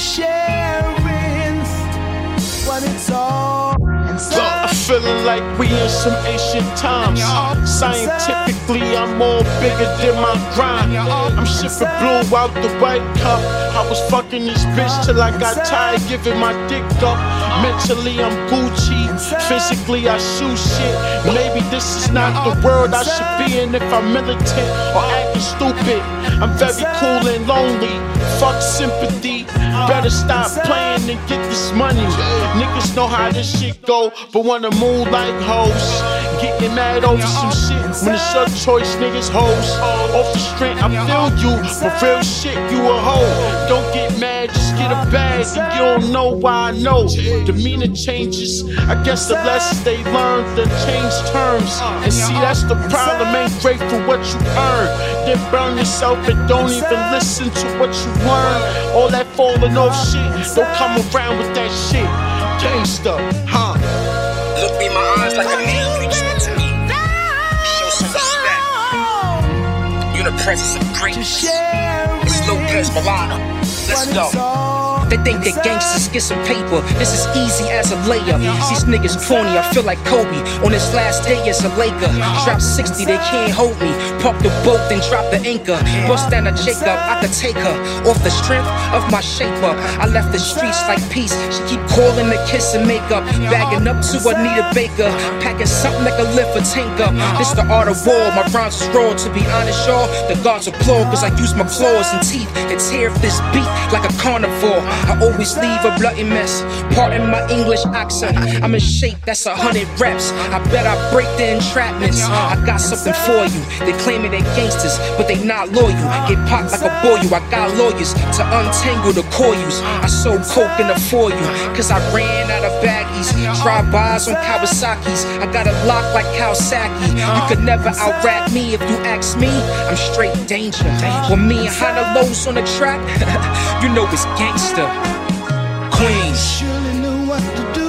sharing what it's all. I'm feeling like we in some ancient times. Scientifically, I'm more bigger than my grind. I'm shipping blue out the white cup. I was fucking this bitch till I got tired giving my dick up. Mentally, I'm Gucci. Physically, I shoot shit. Maybe this is not the world I should be in if I'm militant or acting stupid. I'm very cool and lonely. Fuck sympathy. Better stop playing and get this money. Niggas know how this shit go, but wanna move like hoes. Getting mad over some shit when it's your choice, niggas hoes. Off the strength, I feel you, but real shit, you a hoe. Don't get mad, just get a bag, and you don't know why I know. Demeanor changes, I guess the lessons they learn, the change terms. And see, that's the problem, ain't grateful what you earn. Then burn yourself and don't even listen to what you learn. All that falling off shit, don't come around with that shit. Gangsta, huh? Look me in my eyes like a presence of greatness. It's Lopez Milano. Let's go. They think that gangsters get some paper. This is easy as a layup. These niggas corny, I feel like Kobe. On his last day as a Laker. Drop 60, they can't hold me. Park the boat, then drop the anchor. Bust down a Jacob, I could take her. Off the strength of my shape up. I left the streets like peace. She keep calling the kiss and makeup. Bagging up to Anita Baker. Packing something like a lift for tank up. This the art of war, my rhymes is raw. To be honest, y'all, the gods applaud. Cause I use my claws and teeth and tear this beat like a carnivore. I always leave a bloody mess. Pardon my English accent. I'm in shape, that's a hundred reps. I bet I break the entrapments. I got something for you. They claim they gangsters, but they not loyal. Get popped like a boy, you. I got lawyers to untangle the coils. I sold coke in the for you, cause I ran out of baggies. Drive-bys on Kawasaki's. I got it locked like Kawasaki. You could never out rap me if you ask me. I'm straight danger. When me and Hunnaloe's on the track, you know it's gangster. Queens.